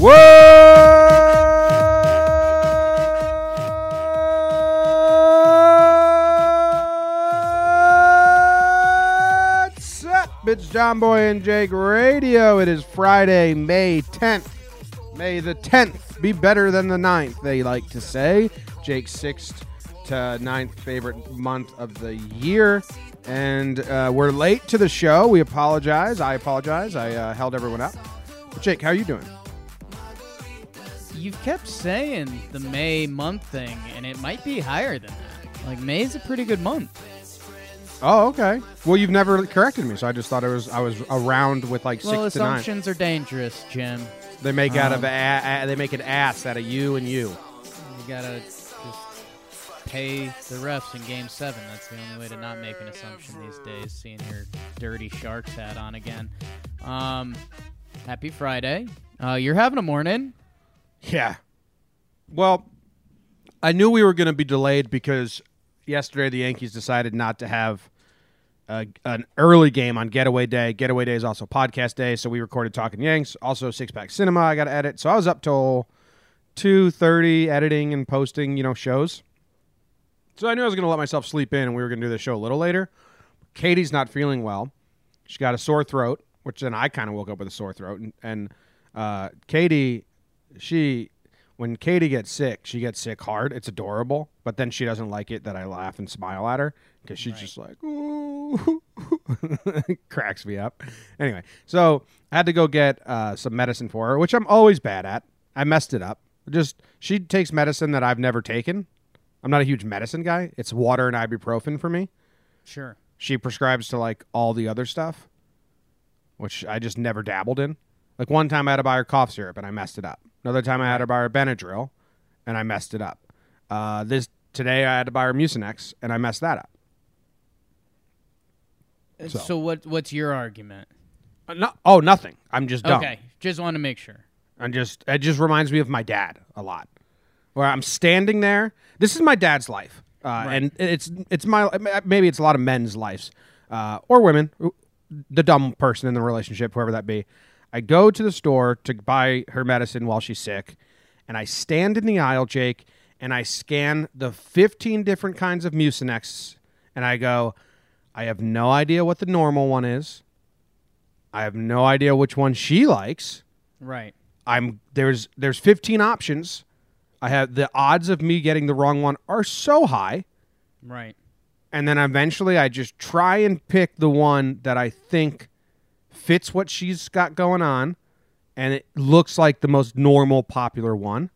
What's up? It's John Boy and Jake Radio. It is Friday, May 10th. May the 10th be better than the 9th, they like to say. Jake's sixth to ninth favorite month of the year. And uh, we're late to the show. We apologize. I apologize. I uh, held everyone up. Jake, how are you doing? You've kept saying the May month thing, and it might be higher than that. Like May's a pretty good month. Oh, okay. Well, you've never corrected me, so I just thought it was I was around with like well, six to nine. assumptions are dangerous, Jim. They make out of Um, a, a, they make an ass out of you and you. You gotta just pay the refs in Game Seven. That's the only way to not make an assumption these days. Seeing your dirty Sharks hat on again. Um, happy Friday. Uh, you're having a morning. Yeah. Well, I knew we were going to be delayed because yesterday the Yankees decided not to have an early game on Getaway Day. Getaway Day is also podcast day, so we recorded Talking Yanks. Also, Six Pack Cinema. I got to edit, so I was up till two thirty editing and posting, you know, shows. So I knew I was going to let myself sleep in, and we were going to do the show a little later. Katie's not feeling well. She got a sore throat, which then I kind of woke up with a sore throat, and, and uh, Katie she when Katie gets sick, she gets sick hard. It's adorable, but then she doesn't like it that I laugh and smile at her because she's just like, ooh, cracks me up. Anyway, so I had to go get uh, some medicine for her, which I'm always bad at. I messed it up. Just she takes medicine that I've never taken. I'm not a huge medicine guy. It's water and ibuprofen for me. Sure. She prescribes to like all the other stuff, which I just never dabbled in. Like one time I had to buy her cough syrup and I messed it up. Another time I had to buy her Benadryl and I messed it up. Uh, this today I had to buy her Mucinex and I messed that up. So, So- what? What's your argument? Uh, no, oh, nothing. I'm just dumb. Okay, just want to make sure. I'm just it just reminds me of my dad a lot. Where I'm standing there. This is my dad's life, uh, and it's it's my maybe it's a lot of men's lives uh, or women, the dumb person in the relationship, whoever that be. I go to the store to buy her medicine while she's sick, and I stand in the aisle, Jake, and I scan the 15 different kinds of Mucinex, and I go, I have no idea what the normal one is. I have no idea which one she likes. Right. I'm there's there's 15 options. I have the odds of me getting the wrong one are so high, Right. and then eventually I just try and pick the one that I think fits what she's got going on, and it looks like the most normal, popular one.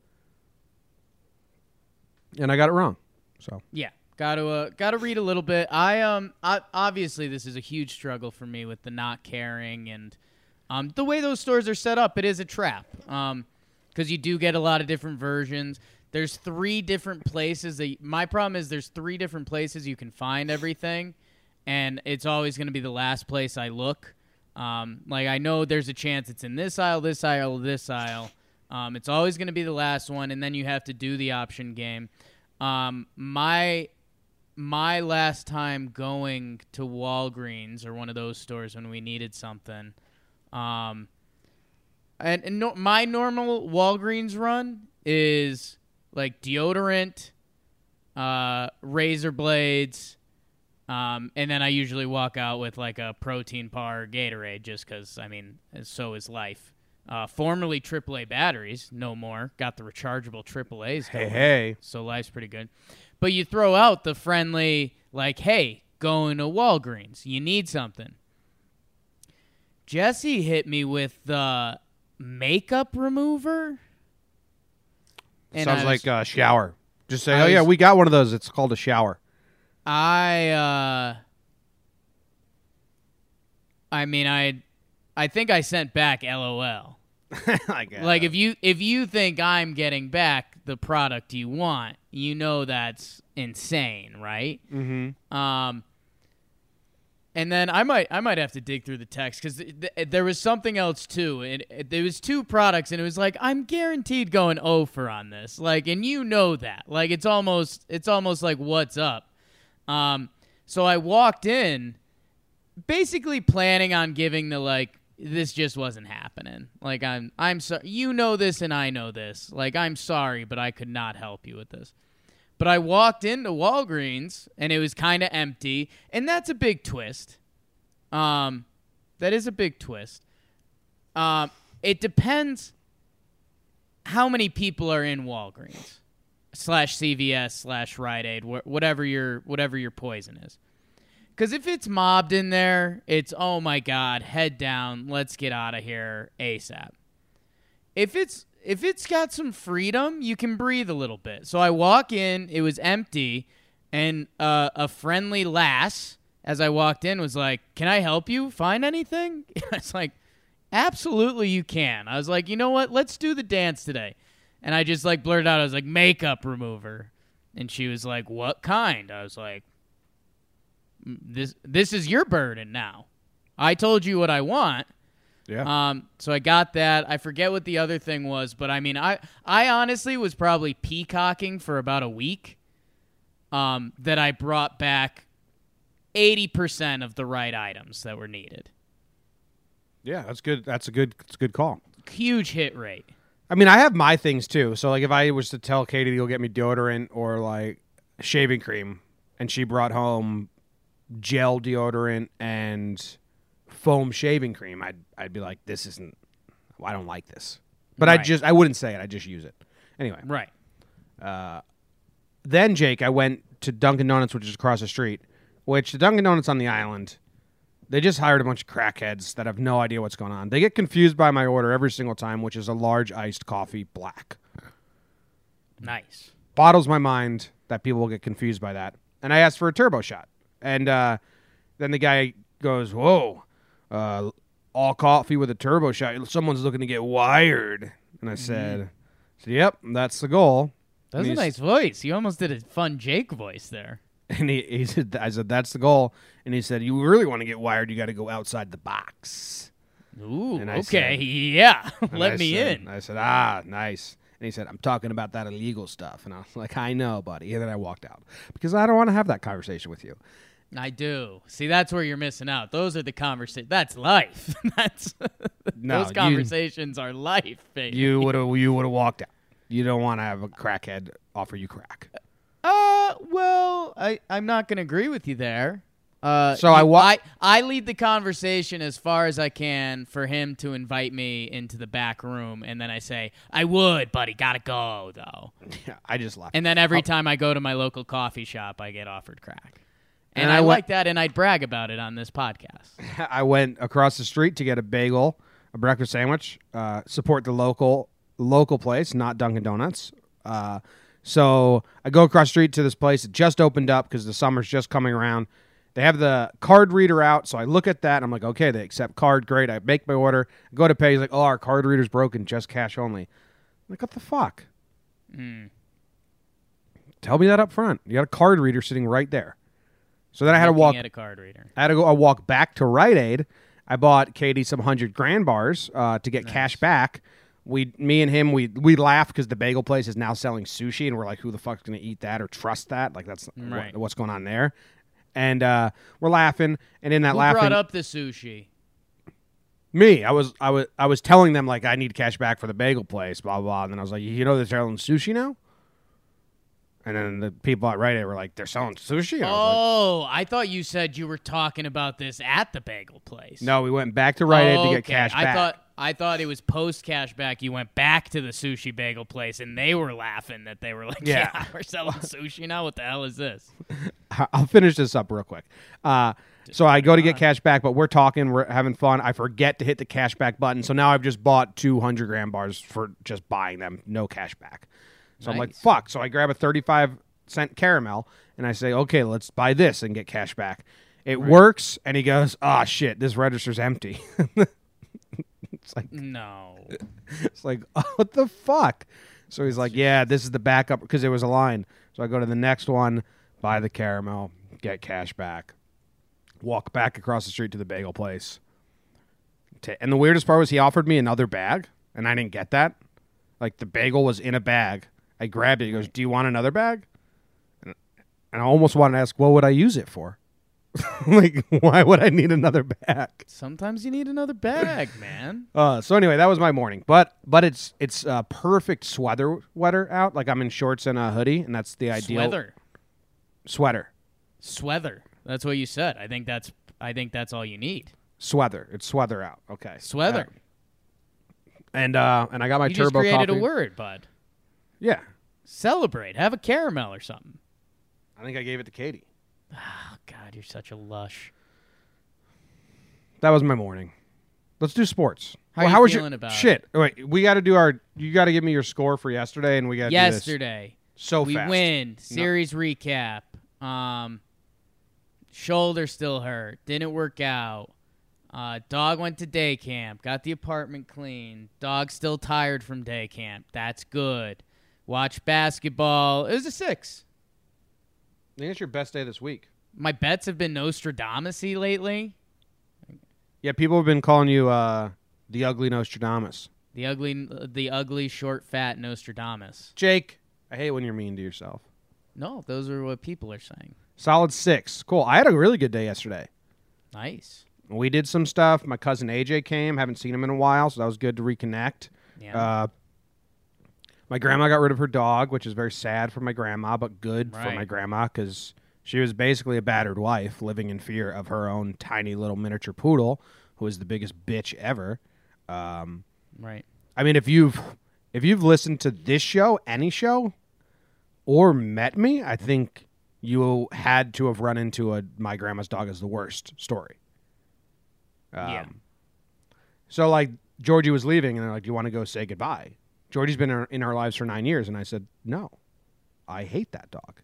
And I got it wrong. So Yeah, got to uh, got to read a little bit. I um, I, obviously this is a huge struggle for me with the not caring and um, the way those stores are set up. It is a trap. Um, because you do get a lot of different versions. There's three different places that my problem is there's three different places you can find everything, and it's always going to be the last place I look. Um, like I know there's a chance it's in this aisle, this aisle, this aisle. Um, it's always going to be the last one, and then you have to do the option game. Um, my my last time going to Walgreens or one of those stores when we needed something, um, and, and no, my normal Walgreens run is like deodorant, uh, razor blades, um, and then I usually walk out with like a protein bar or Gatorade just because, I mean, so is life. Uh, formerly AAA batteries, no more. Got the rechargeable AAAs. hey going. hey, So life's pretty good. But you throw out the friendly, like, hey, going to Walgreens. You need something. Jesse hit me with the makeup remover. And sounds I like a shower. Just say, I oh yeah, we got one of those. It's called a shower. I uh I mean I I think I sent back LOL. Like if you if you think I'm getting back the product you want, you know that's insane, right? mm-hmm. Um And then I might I might have to dig through the text because th- th- there was something else too. And it, there was two products, and it was like I'm guaranteed going over on this. Like, and you know that. Like, it's almost it's almost like what's up. Um, so I walked in, basically planning on giving the like this just wasn't happening. Like I'm I'm sorry. You know this, and I know this. Like I'm sorry, but I could not help you with this. But I walked into Walgreens and it was kind of empty, and that's a big twist. Um, that is a big twist. Um, it depends how many people are in Walgreens slash CVS slash Rite Aid, wh- whatever your whatever your poison is. Because if it's mobbed in there, it's oh my god, head down, let's get out of here asap. If it's if it's got some freedom, you can breathe a little bit. So I walk in, it was empty, and uh, a friendly lass as I walked in was like, "Can I help you find anything?" I was like, "Absolutely, you can." I was like, "You know what? Let's do the dance today." And I just like blurted out, I was like, "Makeup remover," and she was like, "What kind?" I was like, "This this is your burden now. I told you what I want." Yeah. Um, so I got that. I forget what the other thing was, but I mean, I I honestly was probably peacocking for about a week. Um, that I brought back eighty percent of the right items that were needed. yeah, that's good. That's a good. That's a good call. Huge hit rate. I mean, I have my things too. So like, if I was to tell Katie to go get me deodorant or like shaving cream, and she brought home gel deodorant and foam shaving cream, I'd I'd be like, this isn't. I don't like this. But I just I wouldn't say it. I just use it anyway. Right. Uh, then Jake, I went to Dunkin' Donuts, which is across the street. Which the Dunkin' Donuts on the island, they just hired a bunch of crackheads that have no idea what's going on. They get confused by my order every single time, which is a large iced coffee black. Nice. bottles my mind that people will get confused by that. And I asked for a turbo shot. And uh, then the guy goes, Whoa, uh, all coffee with a turbo shot. Someone's looking to get wired. And I said, said Yep, that's the goal. That was a nice voice. You almost did a fun Jake voice there. And he, he said, I said, That's the goal. And he said, You really want to get wired, you got to go outside the box. Ooh, okay, said- yeah. Let I me said- in. I said, Ah, nice. And he said, I'm talking about that illegal stuff. And I was like, I know, buddy. And then I walked out because I don't want to have that conversation with you. I do. See, that's where you're missing out. Those are the conversations. That's life. that's No, those you- conversations are life, baby. You would have you would have walked out. You don't want to have a crackhead offer you crack. Uh, well, I I'm not gonna agree with you there. Uh, So I wa- I I lead the conversation as far as I can for him to invite me into the back room, and then I say I would, buddy, gotta go though. Yeah, I just left. And then every time I go to my local coffee shop, I get offered crack, and, And I, I like that, and I'd brag about it on this podcast. I went across the street to get a bagel, a breakfast sandwich. Uh, support the local local place, not Dunkin' Donuts. Uh, so I go across the street to this place. It just opened up because the summer's just coming around. They have the card reader out, so I look at that. and I'm like, okay, they accept card. Great. I make my order. I go to pay. He's like, oh, our card reader's broken. Just cash only. I'm like, what the fuck? Mm. Tell me that up front. You got a card reader sitting right there. So then I had to walk at a card reader. I had to go. I walk back to Rite Aid. I bought Katie some hundred grand bars uh, to get cash back. We, me and him, we we laugh because the bagel place is now selling sushi, and we're like, who the fuck's gonna eat that or trust that? Like that's what- what's going on there. And uh, we're laughing, and in that Who laughing, brought up the sushi? me, I was I was I was telling them like I need cash back for the bagel place, blah blah. blah. And then I was like, you know, they're selling sushi now. And then the people at Rite Aid were like, they're selling sushi. I was Oh, I thought you said you were talking about this at the bagel place. no, we went back to Rite Aid to get Okay, cash I back. thought I thought it was post cash back. You went back to the sushi bagel place, and they were laughing that they were like, "Yeah, Yeah. we're selling sushi now. What the hell is this?" I'll finish this up real quick. Uh, so I go to get cash back, but we're talking, we're having fun. I forget to hit the cash back button, so now I've just bought two hundred grand bars for just buying them, no cash back. So I'm like, fuck. So I grab a thirty-five cent caramel and I say, okay, let's buy this and get cash back. It works, and he goes, ah, shit, this register's empty. it's like No. it's like, oh, what the fuck? So he's like, yeah, this is the backup because there was a line. So I go to the next one, buy the caramel, get cash back. walk back across the street to the bagel place. And the weirdest part was he offered me another bag, and I didn't get that. Like the bagel was in a bag. I grabbed it. He goes, "Do you want another bag?" And and I almost wanted to ask, "What would I use it for?" like, why would I need another bag? Sometimes you need another bag, man. Uh, so anyway, that was my morning. But but it's it's uh, perfect sweater weather out. Like I'm in shorts and a hoodie, and that's the ideal sweater. sweater. Sweater. That's what you said. I think that's I think that's all you need. Sweather. It's sweather out. Okay. Sweather. Uh, and uh, and I got my you just turbo created coffee. a word, bud. Yeah. Celebrate. Have a caramel or something. I think I gave it to Katie. Oh God, you're such a lush. That was my morning. Let's do sports. How Well, you how was feeling your about shit? Wait, we got to do our. You got to give me your score for yesterday, and we got to do this Yesterday, so we fast. win. Series recap. Um, shoulder still hurt. Didn't work out. Uh, dog went to day camp. Got the apartment clean. Dog still tired from day camp. That's good. Watch basketball. It was a six. I think it's your best day this week. My bets have been Nostradamus-y lately. Yeah, people have been calling you uh, the ugly Nostradamus. The ugly, the ugly, short, fat Nostradamus. Jake, I hate when you're mean to yourself. No, those are what people are saying. Solid six. Cool. I had a really good day yesterday. Nice. We did some stuff. My cousin AJ came. Haven't seen him in a while, so that was good to reconnect. Yeah. Uh, my grandma got rid of her dog, which is very sad for my grandma, but good for Right. my grandma because she was basically a battered wife living in fear of her own tiny little miniature poodle, who is the biggest bitch ever. Um, right. I mean, if you've if you've listened to this show, any show, or met me, I think you had to have run into a my grandma's dog is the worst story. Um, Yeah. So like Georgie was leaving, and they're like, "Do you want to go say goodbye?" Georgie's been in our, in our lives for nine years, and I said, "No, I hate that dog."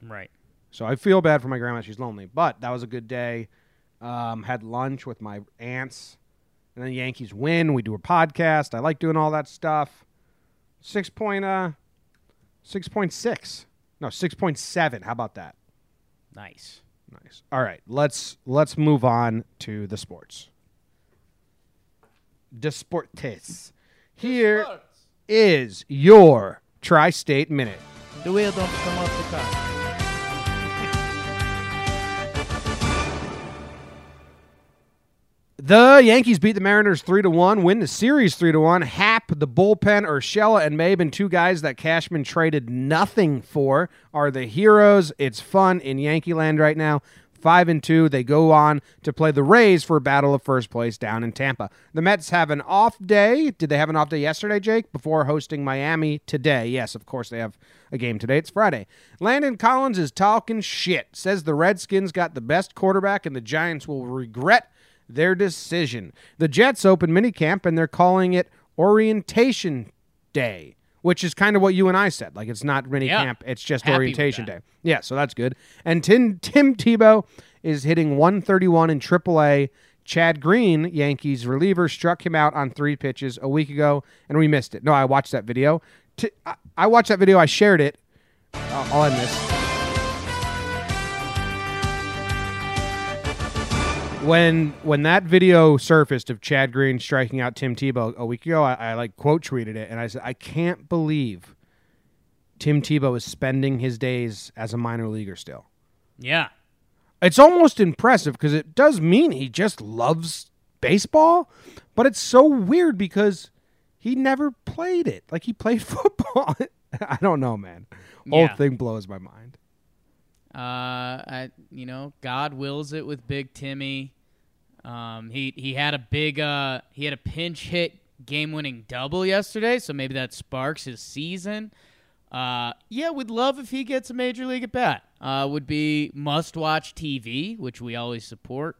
Right. So I feel bad for my grandma; she's lonely. But that was a good day. Um, had lunch with my aunts, and then the Yankees win. We do a podcast. I like doing all that stuff. Six point uh, six point six. No, six point seven. How about that? Nice. Nice. All right, let's let's move on to the sports. Desportes. Here is your tri-state minute. The wheel don't come off the car. The Yankees beat the Mariners three to one, win the series three to one. Happ, the bullpen, Urshela, and Maybin, two guys that Cashman traded nothing for, are the heroes. It's fun in Yankee land right now. Five and two, they go on to play the Rays for a battle of first place down in Tampa. The Mets have an off day. Did they have an off day yesterday, Jake? Before hosting Miami today. Yes, of course they have a game today. It's Friday. Landon Collins is talking shit. Says the Redskins got the best quarterback and the Giants will regret their decision. The Jets open minicamp and they're calling it orientation day, which is kind of what you and I said. Like it's not minicamp, Yeah. it's just Happy orientation day. Yeah, so that's good. And Tim Tim Tebow is hitting 131 in AAA. Chad Green, Yankees reliever, struck him out on three pitches a week ago, and we missed it. No, I watched that video. T- I- I watched that video. I shared it. Oh, I'll I'll end this. When when that video surfaced of Chad Green striking out Tim Tebow a week ago, I, I like quote tweeted it and I said, I can't believe Tim Tebow is spending his days as a minor leaguer still. Yeah. It's almost impressive because it does mean he just loves baseball, but it's so weird because he never played it. Like he played football. I don't know, man. Whole Yeah. thing blows my mind. Uh, I, you know, God wills it with Big Timmy. Um, he he had a big uh he had a pinch hit game winning double yesterday, so maybe that sparks his season. Uh, yeah, would love if he gets a major league at bat. Uh, would be must watch TV, which we always support.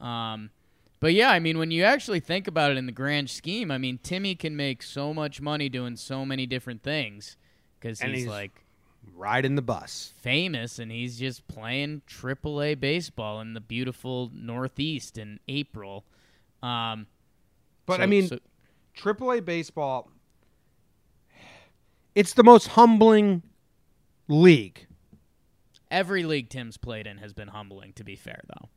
Um, but yeah, I mean, when you actually think about it in the grand scheme, I mean, Timmy can make so much money doing so many different things because he's, he's- like Riding the bus. famous and he's just playing AAA baseball in the beautiful Northeast in April. Um, But so- I mean, so- AAA baseball, it's the most humbling league. every league Tim's played in has been humbling. To be fair, though,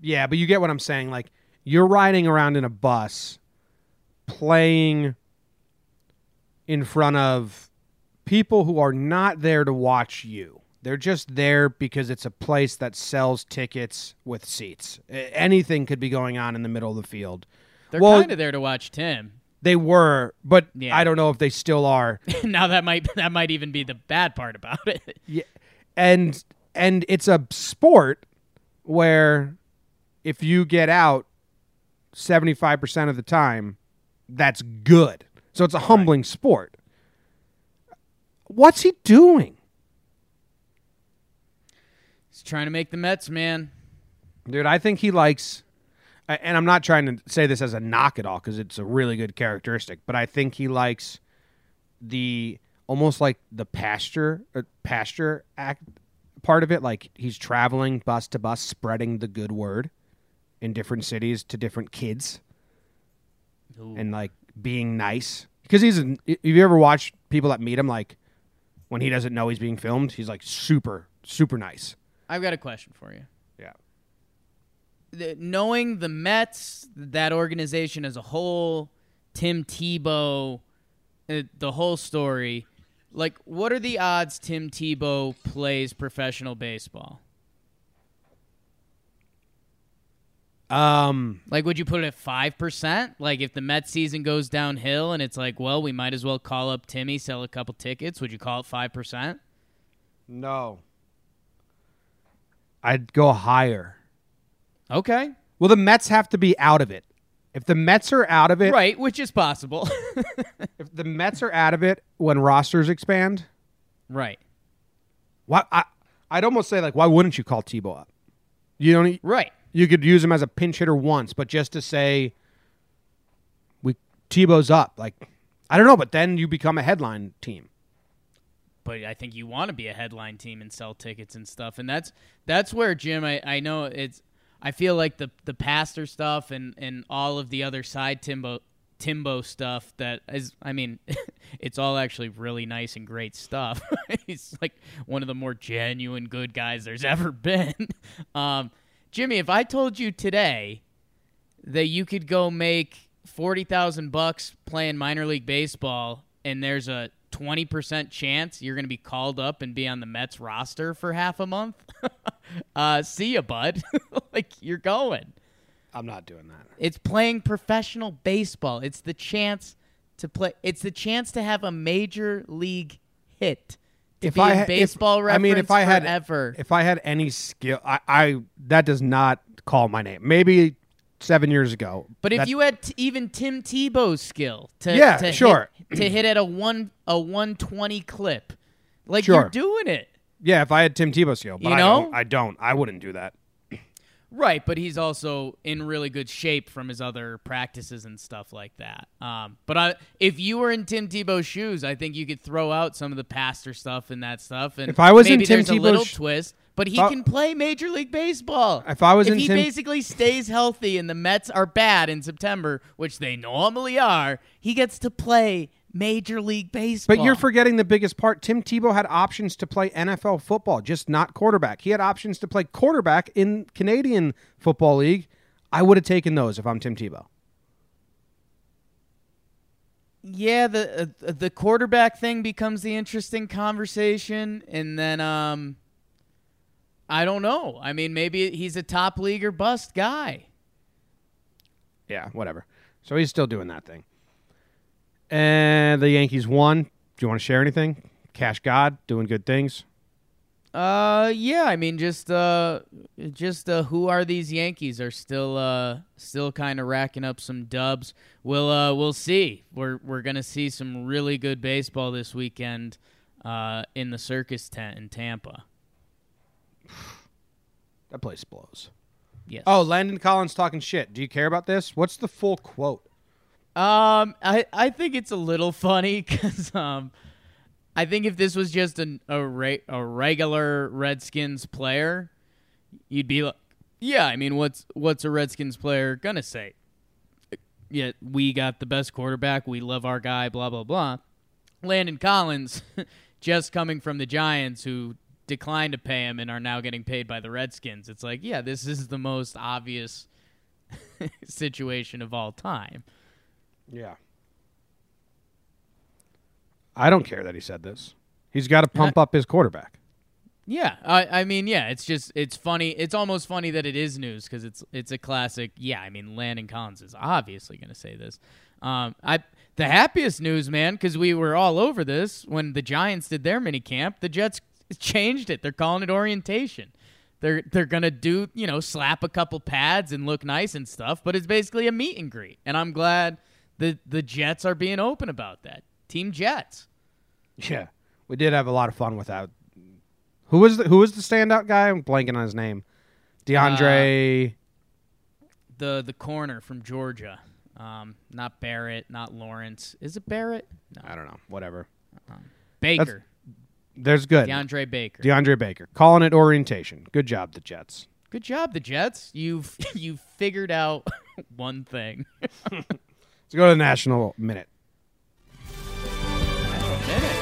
Yeah, but you get what I'm saying. Like you're riding around in a bus, playing in front of people who are not there to watch you. They're just there because it's a place that sells tickets with seats. Anything could be going on in the middle of the field. They're Well- kind of there to watch Tim. They were, but Yeah. I don't know if they still are. now that might that might even be the bad part about it. Yeah, and and it's a sport where if you get out 75% of the time, that's good. So it's a humbling sport. What's he doing? He's trying to make the Mets, man. Dude, I think he likes and I'm not trying to say this as a knock at all cuz it's a really good characteristic, but I think he likes the almost like the pasture uh, pasture act part of it like he's traveling bus to bus spreading the good word in different cities to different kids and like being nice because he's an, if you ever watched people that meet him like when he doesn't know he's being filmed he's like super super nice I've got a question for you. yeah the, knowing the Mets, that organization as a whole, Tim Tebow, uh, the whole story, like, what are the odds Tim Tebow plays professional baseball? Um Like, would you put it at five percent? Like, if the Mets season goes downhill and it's like, well, we might as well call up Timmy, sell a couple tickets. Would you call it five percent? no i'd go higher Okay, well the mets have to be out of it if the mets are out of it right, which is possible. if the mets are out of it when rosters expand right, why I, i'd almost say like why wouldn't you call tebow up you don't right. You could use him as a pinch hitter once but just to say we tebow's up like i don't know but then you become a headline team but I think you want to be a headline team and sell tickets and stuff. And that's that's where Jim. I, I know it's. I feel like the the pastor stuff and and all of the other side Timbo Timbo stuff that is. I mean, it's all actually really nice and great stuff. He's like one of the more genuine good guys there's ever been. Um, Jimmy, if I told you today that you could go make forty thousand bucks playing minor league baseball, and there's a twenty percent chance you're going to be called up and be on the Mets roster for half a month. uh, see ya, bud. like you're going. i'm not doing that It's playing professional baseball. It's the chance to play. It's the chance to have a major league hit. If I in ha- if- baseball reference I mean, if I had forever. if I had any skill, I, I that does not call my name. Maybe seven years ago, But if you had t- even Tim Tebow's skill to Yeah, to sure. hit, to hit at a one a one twenty clip, like Sure. you're doing it yeah, if I had Tim Tebow's skill, but You I don't, I don't, I wouldn't do that. Right. But he's also in really good shape from his other practices and stuff like that. Um, but I, if you were in Tim Tebow's shoes, I think you could throw out some of the pastor stuff and that stuff. And If I was in maybe Tim there's a little Tebow's sh- twist. But he I- can play Major League Baseball. If I was if in he Tim- basically stays healthy and the Mets are bad in September, which they normally are, he gets to play Major League Baseball. But you're forgetting the biggest part. Tim Tebow had options to play NFL football, just not quarterback. He had options to play quarterback in Canadian Football League. I would have taken those if I'm Tim Tebow. Yeah, the uh, the quarterback thing becomes the interesting conversation, and then um, I don't know. I mean, maybe he's a top league or bust guy. Yeah, whatever. So he's still doing that thing. And the Yankees won. Do you want to share anything? Cash God doing good things. Uh, yeah. I mean, just uh, just uh, who are these Yankees? Are still uh, still kind of racking up some dubs. We'll uh, we'll see. We're we're gonna see some really good baseball this weekend. Uh, in the circus tent in Tampa. That place blows. Yes. Oh, Landon Collins talking shit. Do you care about this? What's the full quote? Um, I I think it's a little funny because um, I think if this was just an, a re- a regular Redskins player, you'd be like, yeah, I mean, what's what's a Redskins player gonna say? Yeah, we got the best quarterback. We love our guy. Blah blah blah. Landon Collins, just coming from the Giants, who declined to pay him and are now getting paid by the Redskins. It's like, yeah, this is the most obvious situation of all time. Yeah. I don't care that he said this. He's got to pump up his quarterback. Yeah, I, I mean, yeah, it's just it's funny. It's almost funny that it is news because it's it's a classic. Yeah, I mean, Landon Collins is obviously going to say this. Um, I the happiest news, man, because we were all over this when the Giants did their mini camp. The Jets changed it. They're calling it orientation. They're they're gonna do you know slap a couple pads and look nice and stuff, but it's basically a meet and greet. And I'm glad the the Jets are being open about that. Team Jets. Yeah, we did have a lot of fun with that. Who was the, who was the standout guy? I'm blanking on his name. DeAndre. The the corner from Georgia. Um, not Barrett, not Lawrence. Is it Barrett? No, I don't know. Whatever. Baker. There's good. DeAndre Baker. DeAndre Baker calling it orientation. Good job, the Jets. Good job, the Jets. You've you've figured out one thing. Let's go to the national minute. National minute.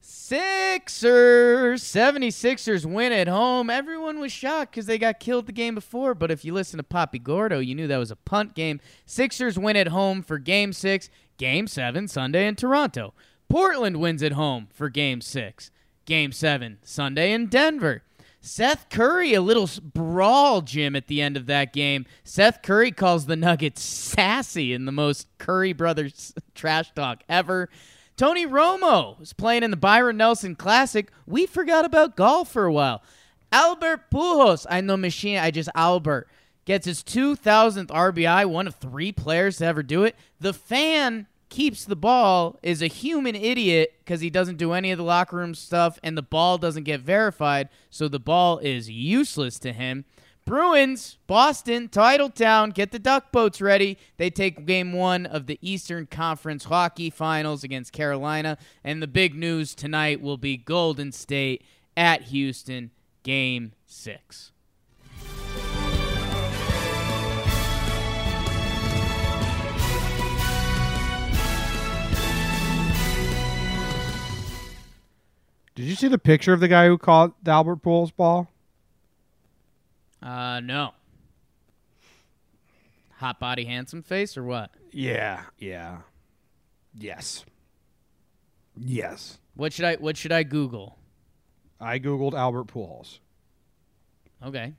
Sixers. 76ers win at home. Everyone was shocked because they got killed the game before. But if you listen to Poppy Gordo, you knew that was a punt game. Sixers win at home for game six. Game seven, Sunday in Toronto. Portland wins at home for game six. Game seven, Sunday in Denver. Seth Curry, a little brawl, Jim, at the end of that game. Seth Curry calls the Nuggets sassy in the most Curry brothers trash talk ever. Tony Romo was playing in the Byron Nelson Classic. We forgot about golf for a while. Albert Pujols, I know machine, I just Albert gets his 2000th RBI, one of three players to ever do it. The fan keeps the ball is a human idiot because he doesn't do any of the locker room stuff and the ball doesn't get verified, so the ball is useless to him. Bruins, Boston, Titletown, get the duck boats ready. They take game one of the Eastern Conference Hockey Finals against Carolina. And the big news tonight will be Golden State at Houston, game six. Did you see the picture of the guy who caught the Albert Pujols ball? Uh, no. Hot body, handsome face, or what? Yeah, yeah, yes, yes. What should I What should I Google? I googled Albert Pujols. Okay.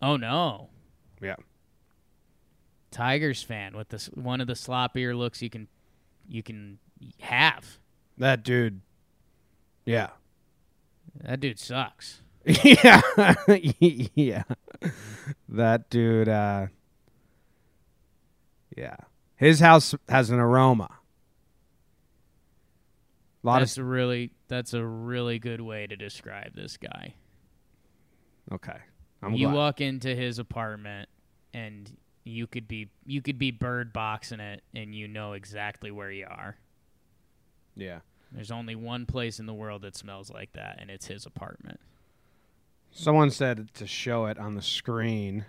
Oh no, Yeah, Tigers fan with this one of the sloppier looks you can you can have. that dude. Yeah, That dude sucks. yeah, yeah. That dude. uh Yeah, his house has an aroma. A lot That's a really that's a really good way to describe this guy. okay. I'm you glad. walk into his apartment and you could be you could be bird boxing it and you know exactly where you are. yeah. There's only one place in the world that smells like that and it's his apartment. Someone said to show it on the screen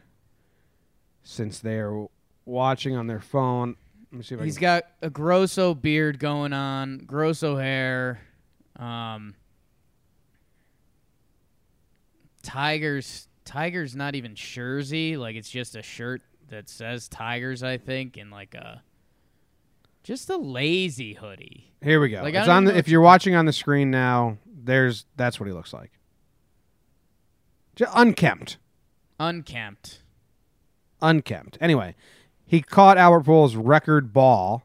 since they're watching on their phone. Let me see if I can. got a grosso beard going on, grosso hair. Um, Tigers, Tigers, not even jersey. Like it's just a shirt that says Tigers, I think, and like a just a lazy hoodie. Here we go. Like, it's on. The, if you're watching on the screen now, there's that's what he looks like. Just unkempt, unkempt. unkempt. Anyway, he caught Albert Pujols' record ball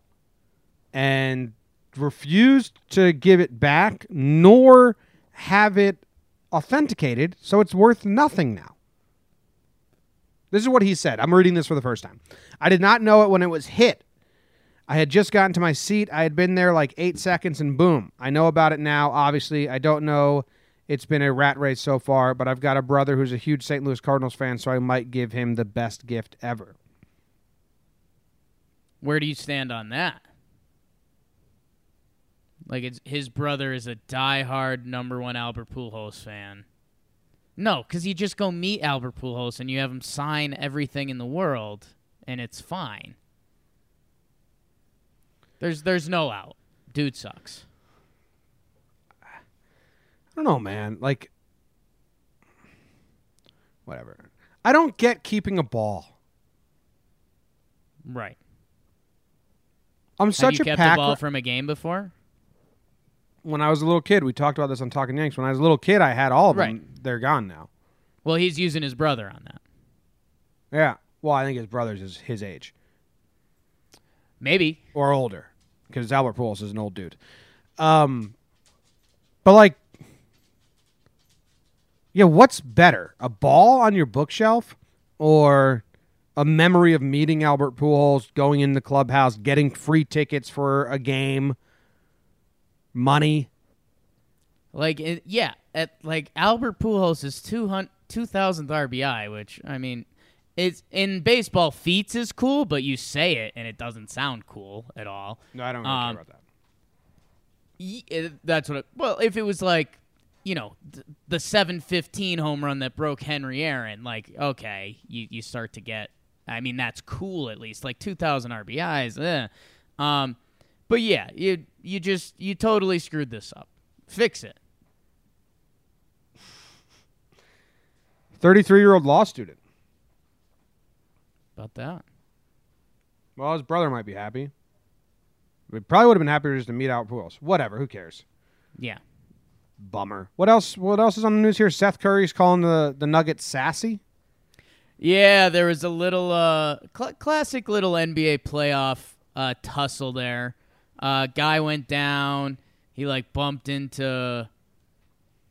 and refused to give it back, nor have it authenticated, so it's worth nothing now. This is what he said. I'm reading this for the first time. I did not know it when it was hit. I had just gotten to my seat. I had been there like eight seconds, and boom. I know about it now. Obviously, I don't know. It's been a rat race so far, but I've got a brother who's a huge St. Louis Cardinals fan, so I might give him the best gift ever. Where do you stand on that? Like it's his brother is a diehard number one Albert Pujols fan. No, because you just go meet Albert Pujols and you have him sign everything in the world, and it's fine. There's there's no out. Dude sucks. I don't know, man. Like, whatever. I don't get keeping a ball. Right. I'm Have such you a kept pack. a ball from a game before? when I was a little kid, we talked about this on Talking Yanks. When I was a little kid, I had all of them. They're gone now. Well, he's using his brother on that. Yeah. Well, I think his brother's is his age Maybe. or older, because Albert Pujols is an old dude. Um, but like, yeah, what's better, a ball on your bookshelf or a memory of meeting Albert Pujols, going in the clubhouse, getting free tickets for a game, money? Like it, yeah, at like Albert Pujols is 200 2000th RBI, which I mean, it's in baseball feats is cool, but you say it and it doesn't sound cool at all. No, I don't really Um, care about that. Y- it- that's what. It, well, if it was like, you know, th- the seven fifteen home run that broke Henry Aaron, like, okay, you you start to get. I mean, that's cool at least. Like two thousand RBIs, eh. Um, but yeah, you you just you totally screwed this up. Fix it. 33 year old law student. About that. Well, his brother might be happy. We probably would have been happier just to meet out Pujols. Whatever, who cares? Yeah. Bummer. What else? What else is on the news here? Seth Curry's calling the the Nuggets sassy. Yeah, there was a little uh, cl- classic little NBA playoff uh, tussle there. Uh, guy went down. He like bumped into,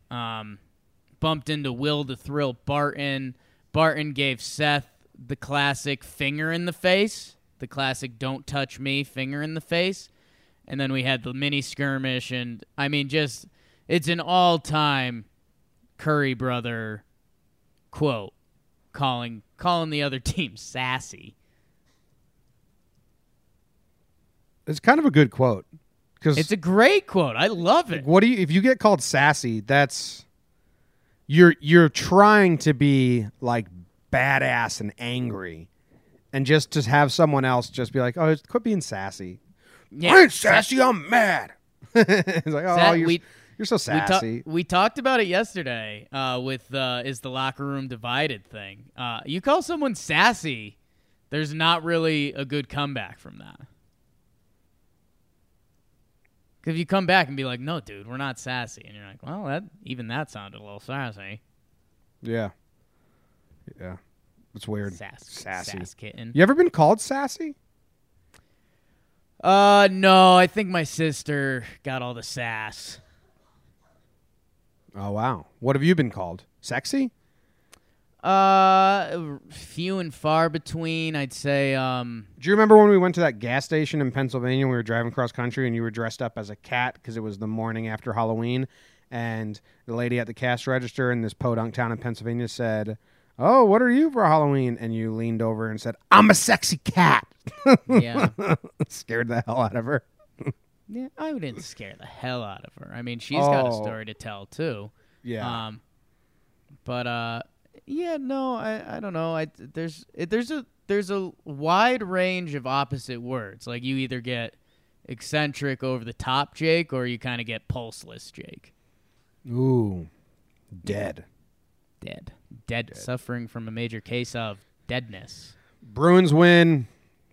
um, bumped into Will the Thrill Barton. Barton gave Seth the classic finger in the face, the classic "Don't touch me" finger in the face, and then we had the mini skirmish. And I mean, just it's an all-time Curry brother quote calling calling the other team sassy. It's kind of a good quote because It's a great quote. I love it. what do you if you get called sassy? That's you're you're trying to be like badass and angry, and just to have someone else just be like, oh, quit being sassy. Yeah. I ain't sassy. I'm mad. it's like, oh, you're, we- you're so We, ta- sassy. we talked about it yesterday uh, with uh, is the locker room divided thing. Uh, you call someone sassy, there's not really a good comeback from that. Because if you come back and be like, "No, dude, we're not sassy," and you're like, "Well, that even that sounded a little sassy." yeah, yeah, it's weird. Sass, sassy. sass kitten. You ever been called sassy? Uh, no, I think my sister got all the sass. Oh wow. What have you been called? Sexy? Uh, few and far between. I'd say. Um, Do you remember when we went to that gas station in Pennsylvania? and We were driving cross country, and you were dressed up as a cat because it was the morning after Halloween, and the lady at the cash register in this podunk town in Pennsylvania said, "Oh, what are you for Halloween?" And you leaned over and said, "I'm a sexy cat." yeah. Scared the hell out of her. Yeah, I didn't scare the hell out of her. I mean, she's got a Oh. story to tell too. Yeah. Um, but uh, yeah, no, I, I don't know. I there's it, there's a there's a wide range of opposite words. Like you either get eccentric over the top Jake, or you kind of get pulseless Jake. Ooh, dead. Dead. Dead, suffering from a major case of deadness. Bruins win.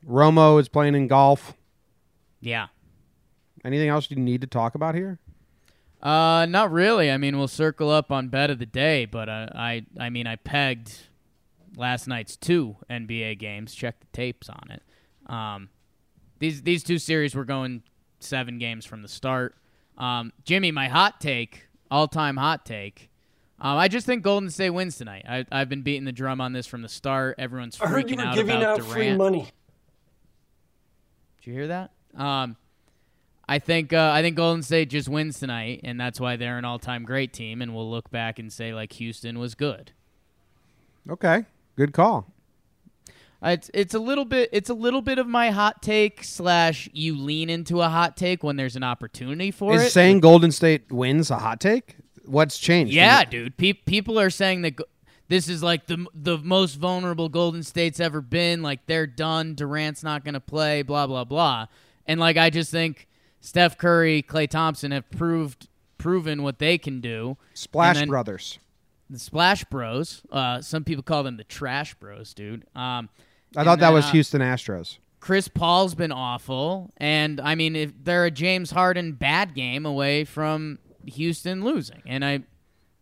Romo is playing in golf. Yeah. Anything else you need to talk about here? Uh, not really. I mean, we'll circle up on bet of the day, but uh, I, I mean, I pegged last night's two NBA games. Check the tapes on it. Um, these these two series were going seven games from the start. Um, Jimmy, my hot take, all time hot take. Um, I just think Golden State wins tonight. I, I've been beating the drum on this from the start. Everyone's freaking I heard you were out giving about out Durant. free money. Did you hear that? Um, I think uh, I think Golden State just wins tonight, and that's why they're an all-time great team. And we'll look back and say like Houston was good. Okay, good call. Uh, It's it's a little bit it's a little bit of my hot take slash you lean into a hot take when there's an opportunity for Is it. saying Golden State wins a hot take? What's changed? yeah, dude. Pe- people are saying that go- this is like the the most vulnerable Golden State's ever been. Like they're done. Durant's not going to play. Blah blah blah. And like I just think Steph Curry, Klay Thompson have proved proven what they can do. Splash then- Brothers. The Splash Bros. Uh, some people call them the Trash Bros, dude. Um, I thought that then, was uh, Houston Astros. Chris Paul's been awful, and I mean, if they're a James Harden bad game away from Houston losing, and I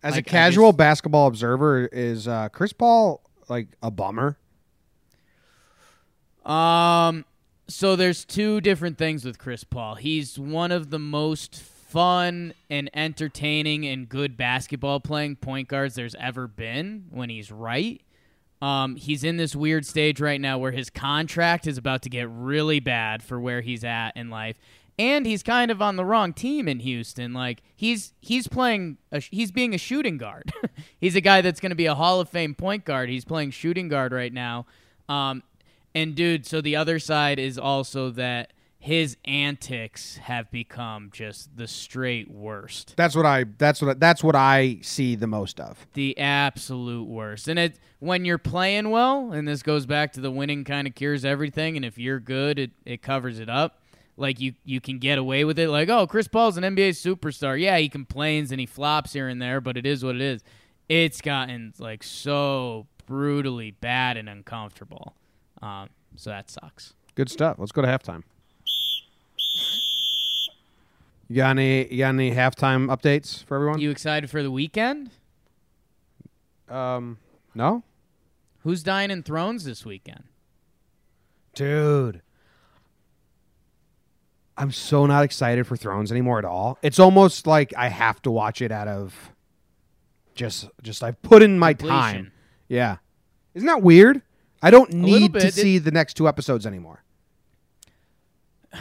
As like, a casual just- basketball observer, is uh, Chris Paul like a bummer? Um, so there's two different things with Chris Paul. He's one of the most fun and entertaining and good basketball playing point guards there's ever been when he's right. Um, he's in this weird stage right now where his contract is about to get really bad for where he's at in life. And he's kind of on the wrong team in Houston. Like he's he's playing a, he's being a shooting guard. he's a guy that's going to be a Hall of Fame point guard. He's playing shooting guard right now. Um, and dude, so the other side is also that his antics have become just the straight worst. That's what I. That's what. I, That's what I see the most of. The absolute worst. And it when you're playing well, and this goes back to the winning kind of cures everything, and if you're good, it, it covers it up. Like you you can get away with it. Like, oh, Chris Paul's an NBA superstar. Yeah, he complains and he flops here and there, but it is what it is. It's gotten like so brutally bad and uncomfortable. Um, so that sucks. Good stuff. Let's go to halftime. You got any? You got any halftime updates for everyone? You excited for the weekend? um, no, Who's dying in Thrones this weekend? dude. I'm so not excited for Thrones anymore at all. It's almost like I have to watch it out of just just I've put in my Completion. time. Yeah. Isn't that weird? I don't need to. It- see the next two episodes anymore.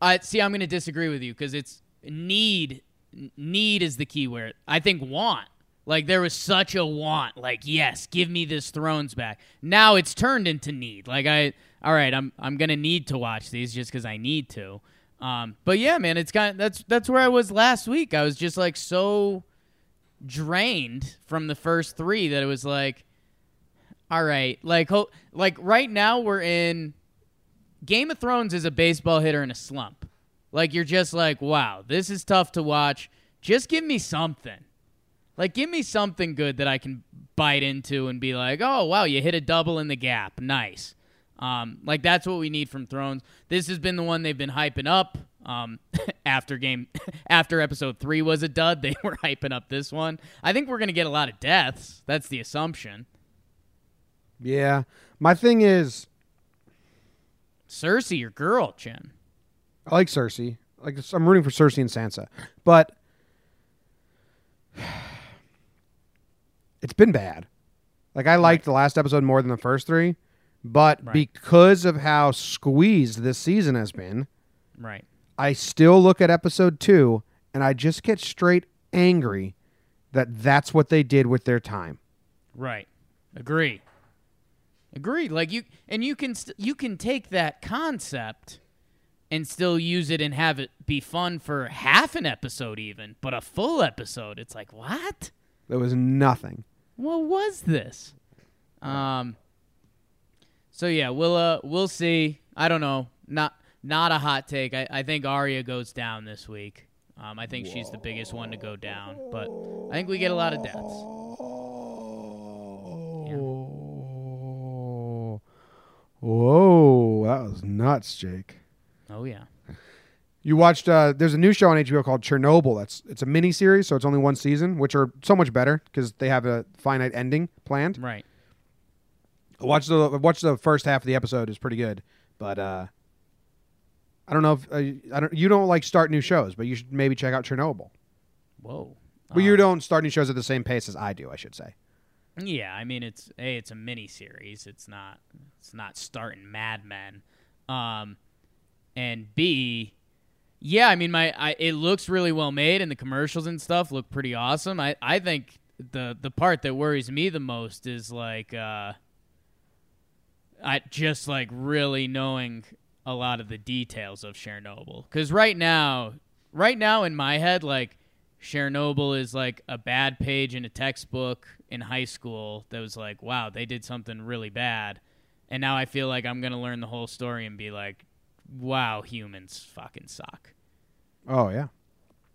I see. I'm going to disagree with you because it's need. Need is the key word. I think want. Like there was such a want. Like yes, give me this Thrones back. Now it's turned into need. Like I, all right, I'm I'm gonna need to watch these just because I need to. Um, but yeah, man, it's kind. of, That's that's where I was last week. I was just like so drained from the first three that it was like, all right, like ho- like right now we're in Game of Thrones is a baseball hitter in a slump. Like you're just like, wow, this is tough to watch. Just give me something. Like give me something good that I can bite into and be like, oh wow, you hit a double in the gap, nice. Um, like that's what we need from Thrones. This has been the one they've been hyping up. Um, after game, after episode three was a dud, they were hyping up this one. I think we're gonna get a lot of deaths. That's the assumption. Yeah. My thing is Cersei, your girl, Chin. I like Cersei. Like I'm rooting for Cersei and Sansa, but it's been bad. Like I liked the last episode more than the first three, but Right. because of how squeezed this season has been, Right. I still look at episode two and I just get straight angry that that's what they did with their time. Right. Agree. Agree. Like you and you can st- you can take that concept and still use it and have it be fun for half an episode even, but a full episode it's like, "What? There was nothing. What was this?" Um So yeah, we'll uh we'll see. I don't know. Not not a hot take. I, I think Arya goes down this week. Um, I think she's the biggest one to go down, but I think we get a lot of deaths. Oh. Whoa, that was nuts, Jake. Oh yeah. You watched uh there's a new show on HBO called Chernobyl. That's it's a mini series, so it's only one season, which are so much better because they have a finite ending planned. Right. Watch the watch the first half of the episode is pretty good, but uh I don't know if uh, I don't you don't like start new shows, but you should maybe check out Chernobyl. Whoa. But you Um, don't start new shows at the same pace as I do, I should say. Yeah, I mean it's a it's a mini series. It's not it's not starting Mad Men. Um and B yeah, I mean my I, it looks really well made and the commercials and stuff look pretty awesome. I I think the the part that worries me the most is like uh I just like really knowing a lot of the details of Chernobyl cuz right now right now in my head like Chernobyl is like a bad page in a textbook in high school that was like, wow, they did something really bad. And now I feel like I'm going to learn the whole story and be like, wow, humans fucking suck. Oh yeah.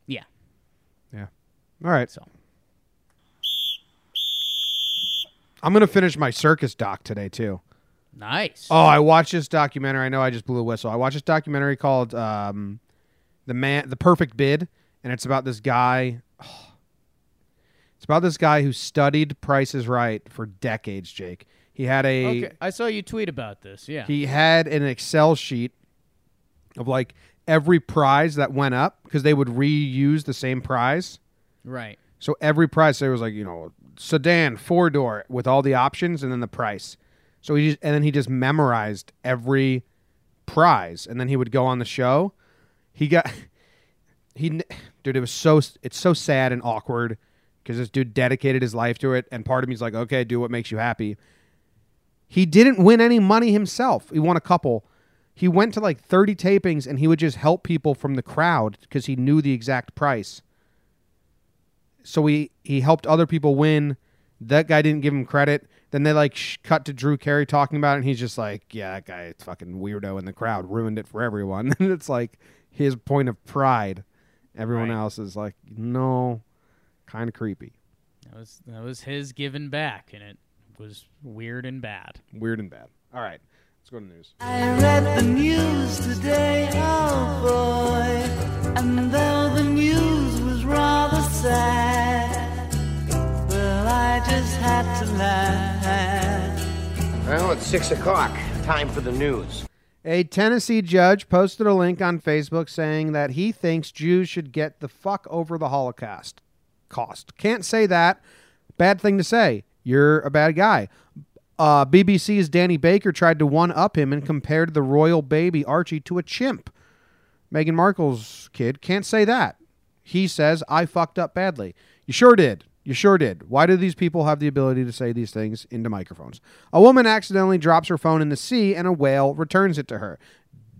Yeah. Yeah. All right. So, I'm gonna finish my circus doc today too. Nice. Oh, I watched this documentary. I know I just blew a whistle. I watched this documentary called um, "The Man, The Perfect Bid," and it's about this guy. it's about this guy who studied Price is Right for decades. Jake, he had a okay. I saw you tweet about this. Yeah. he had an Excel sheet of like every prize that went up because they would reuse the same prize. right. So every price there was like you know sedan four door with all the options and then the price. So he just, and then he just memorized every prize and then he would go on the show. He got he dude it was so it's so sad and awkward because this dude dedicated his life to it and part of me's like okay do what makes you happy. He didn't win any money himself. He won a couple. He went to like 30 tapings and he would just help people from the crowd because he knew the exact price so he he helped other people win. That guy didn't give him credit. Then they like sh- cut to Drew Carey talking about it, and he's just like, "Yeah, that guy, fucking weirdo in the crowd, ruined it for everyone." and it's like his point of pride. Everyone Right. else is like, "No, kind of creepy, That was that was his giving back, and it was weird and bad. weird and bad." All right, let's go to the news. I read the news today, oh boy. And though the news was rather sad, well, I just had to laugh. Well, it's six o'clock. Time for the news. A Tennessee judge posted a link on Facebook saying that he thinks Jews should get the fuck over the Holocaust. Cost. Can't say that. Bad thing to say. You're a bad guy. Uh, BBC's Danny Baker tried to one up him and compared the royal baby Archie to a chimp. Meghan Markle's kid can't say that. He says, I fucked up badly. You sure did. You sure did. Why do these people have the ability to say these things into microphones? A woman accidentally drops her phone in the sea and a whale returns it to her.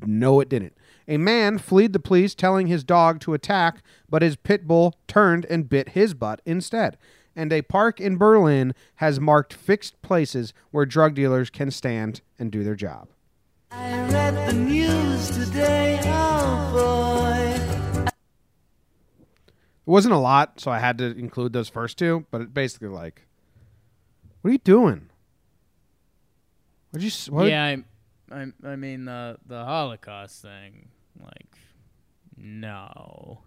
No, it didn't. A man fled the police telling his dog to attack, but his pit bull turned and bit his butt instead. And a park in Berlin has marked fixed places where drug dealers can stand and do their job. I read the news today, oh It wasn't a lot, so I had to include those first two, but it basically like, what are you doing? What'd you? What? Yeah, I, I, I mean the the Holocaust thing, like, no,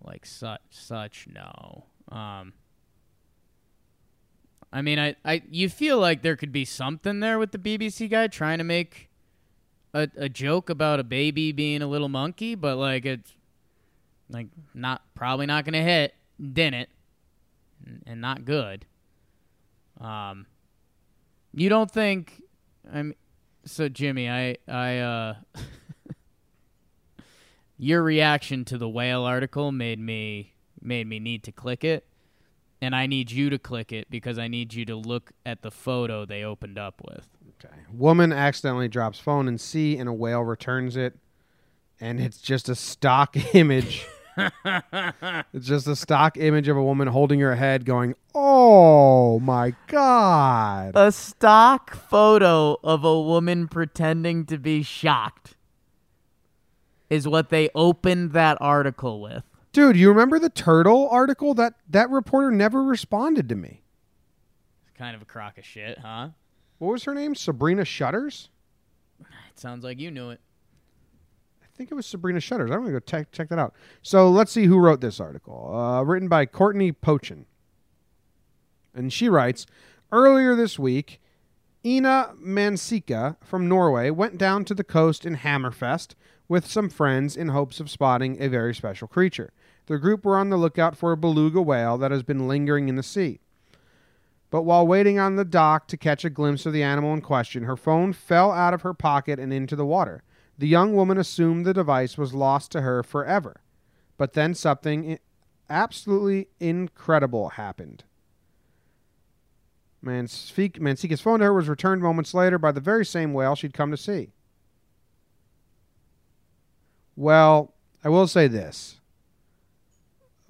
like such such no. Um, I mean, I, I you feel like there could be something there with the BBC guy trying to make a a joke about a baby being a little monkey, but like it's like not probably not gonna hit, didn't, and not good. Um. You don't think I'm so Jimmy, I I uh your reaction to the whale article made me made me need to click it. And I need you to click it because I need you to look at the photo they opened up with. Okay. Woman accidentally drops phone in sea and a whale returns it, and it's just a stock image. it's just a stock image of a woman holding her head, going, "Oh my god!" A stock photo of a woman pretending to be shocked is what they opened that article with. Dude, you remember the turtle article? That that reporter never responded to me. Kind of a crock of shit, huh? What was her name? Sabrina Shutters. It sounds like you knew it. I think it was Sabrina Shutters. I'm gonna go check check that out. So let's see who wrote this article. Uh, written by Courtney Pochin, and she writes: Earlier this week, Ina Mansika from Norway went down to the coast in Hammerfest with some friends in hopes of spotting a very special creature. The group were on the lookout for a beluga whale that has been lingering in the sea. But while waiting on the dock to catch a glimpse of the animal in question, her phone fell out of her pocket and into the water. The young woman assumed the device was lost to her forever. But then something absolutely incredible happened. Mansik- Mansika's phone to her was returned moments later by the very same whale she'd come to see. Well, I will say this.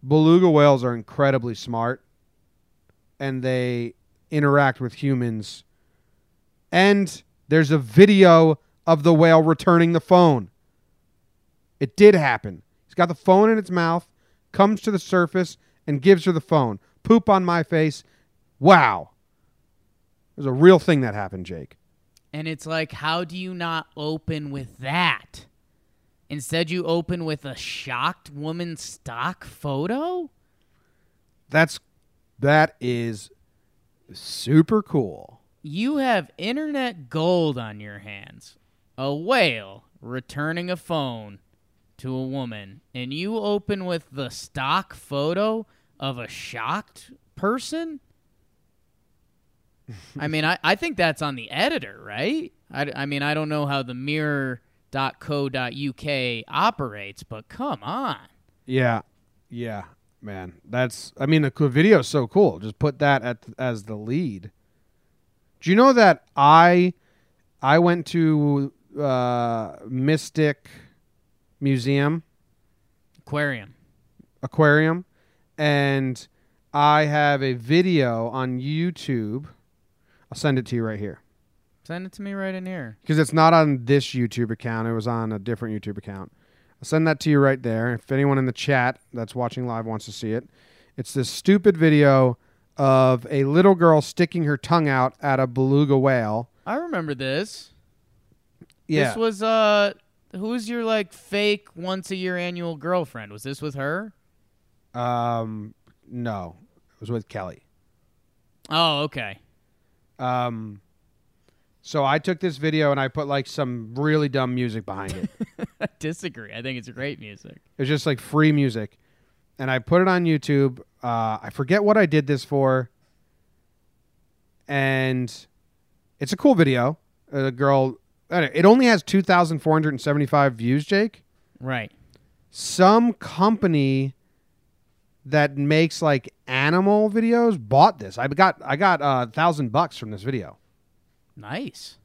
beluga whales are incredibly smart and they interact with humans. And there's a video of the whale returning the phone. It did happen. He's got the phone in its mouth, comes to the surface, and gives her the phone. Poop on my face. Wow. There's a real thing that happened, Jake. And it's like, how do you not open with that? Instead, you open with a shocked woman stock photo? That's that is super cool. You have internet gold on your hands. A whale returning a phone to a woman, and you open with the stock photo of a shocked person? I mean, I, I think that's on the editor, right? I, I mean, I don't know how the mirror.co.uk operates, but come on. Yeah, yeah, man. That's I mean the video is so cool. Just put that at as the lead. Do you know that I I went to uh, Mystic Museum Aquarium. Aquarium, and I have a video on YouTube. I'll send it to you right here Send it to me right in here. because it's not on this YouTube account. It was on a different YouTube account. I'll send that to you right there. If anyone in the chat that's watching live wants to see it, it's this stupid video of a little girl sticking her tongue out at a beluga whale. I remember this. Yeah, This was uh who's your like fake once a year annual girlfriend? Was this with her? um, no, it was with Kelly. Oh, okay. Um, so I took this video and I put like some really dumb music behind it. I disagree. I think it's great music. It was just like free music. And I put it on YouTube. Uh, I forget what I did this for. And it's a cool video. A girl, it only has 2,475 views, Jake. Right. Some company that makes like animal videos bought this. I got I got uh, a thousand bucks from this video. Nice.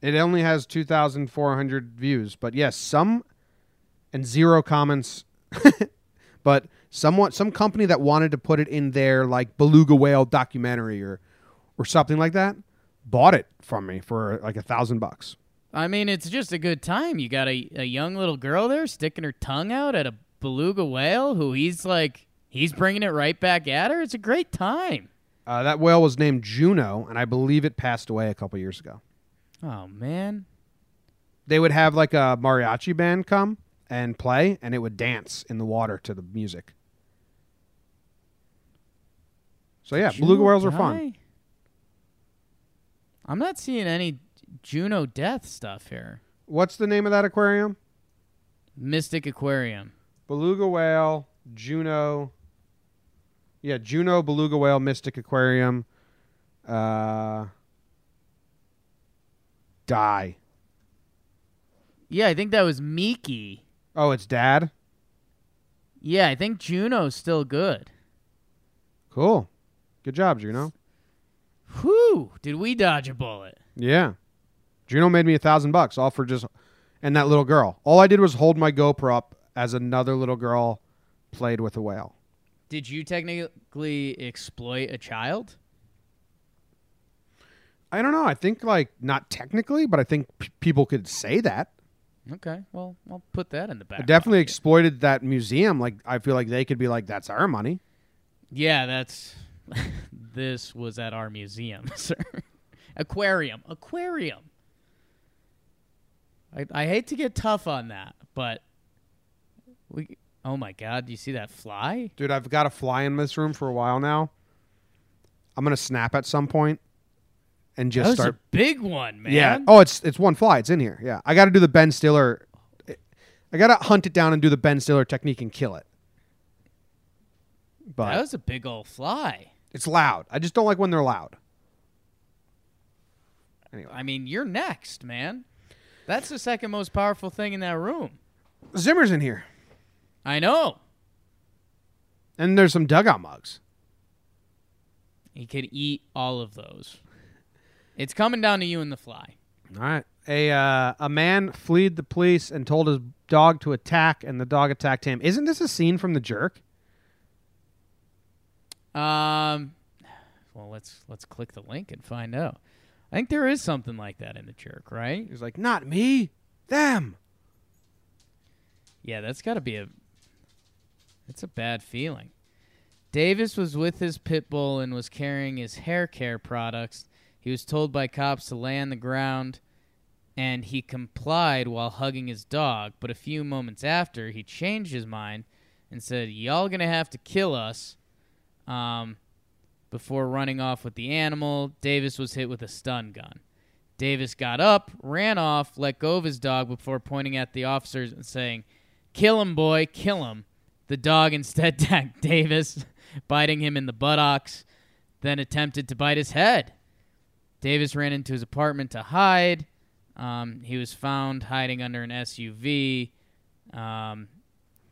It only has 2,400 views, but yes, some and zero comments. but somewhat some company that wanted to put it in their like beluga whale documentary or or something like that bought it from me for like a thousand bucks. I mean, it's just a good time. You got a, a young little girl there sticking her tongue out at a beluga whale who he's like, he's bringing it right back at her. It's a great time. Uh, that whale was named Juno, and I believe it passed away a couple years ago. Oh, man. They would have like a mariachi band come and play, and it would dance in the water to the music. So yeah, beluga Juno whales are fun. I'm not seeing any Juno death stuff here. What's the name of that aquarium? Mystic Aquarium. Beluga whale, Juno. Yeah, Juno beluga whale mystic aquarium. Uh, die. Yeah, I think that was Miki. Oh, it's dad. Yeah, I think Juno's still good. Cool. Good job, Juno. Whew, did we dodge a bullet? Yeah, Juno made me a thousand bucks all for just and that little girl. All I did was hold my GoPro up as another little girl played with a whale. Did you technically exploit a child? I don't know. I think like not technically, but I think p- people could say that. Okay, well, I'll put that in the back. I definitely pocket. exploited that museum. Like I feel like they could be like, "That's our money." Yeah, that's. this was at our museum, sir. Aquarium. Aquarium. I, I hate to get tough on that, but we. Oh my God! Do you see that fly? Dude, I've got a fly in this room for a while now. I'm gonna snap at some point and That just was start. a big one, man. yeah. Oh, it's it's one fly. It's in here. Yeah. I got to do the Ben Stiller. I got to hunt it down and do the Ben Stiller technique and kill it. But that was a big old fly. it's loud. I just don't like when they're loud. Anyway, I mean, you're next, man. That's the second most powerful thing in that room. Zimmer's in here, I know. and there's some dugout mugs. He could eat all of those. It's coming down to you and the fly. All right. A uh, a man fled the police and told his dog to attack, and the dog attacked him. Isn't this a scene from The Jerk? Um, well, let's let's click the link and find out. I think there is something like that in the jerk, right? He's like, not me, them. Yeah, that's got to be a. It's a bad feeling. Davis was with his pit bull and was carrying his hair care products. He was told by cops to lay on the ground, and he complied while hugging his dog. But a few moments after, he changed his mind and said, "Y'all gonna have to kill us." Um, before running off with the animal, Davis was hit with a stun gun. Davis got up, ran off, let go of his dog before pointing at the officers and saying, Kill him, boy, kill him. The dog instead attacked Davis, biting him in the buttocks, then attempted to bite his head. Davis ran into his apartment to hide. Um, he was found hiding under an SUV, um,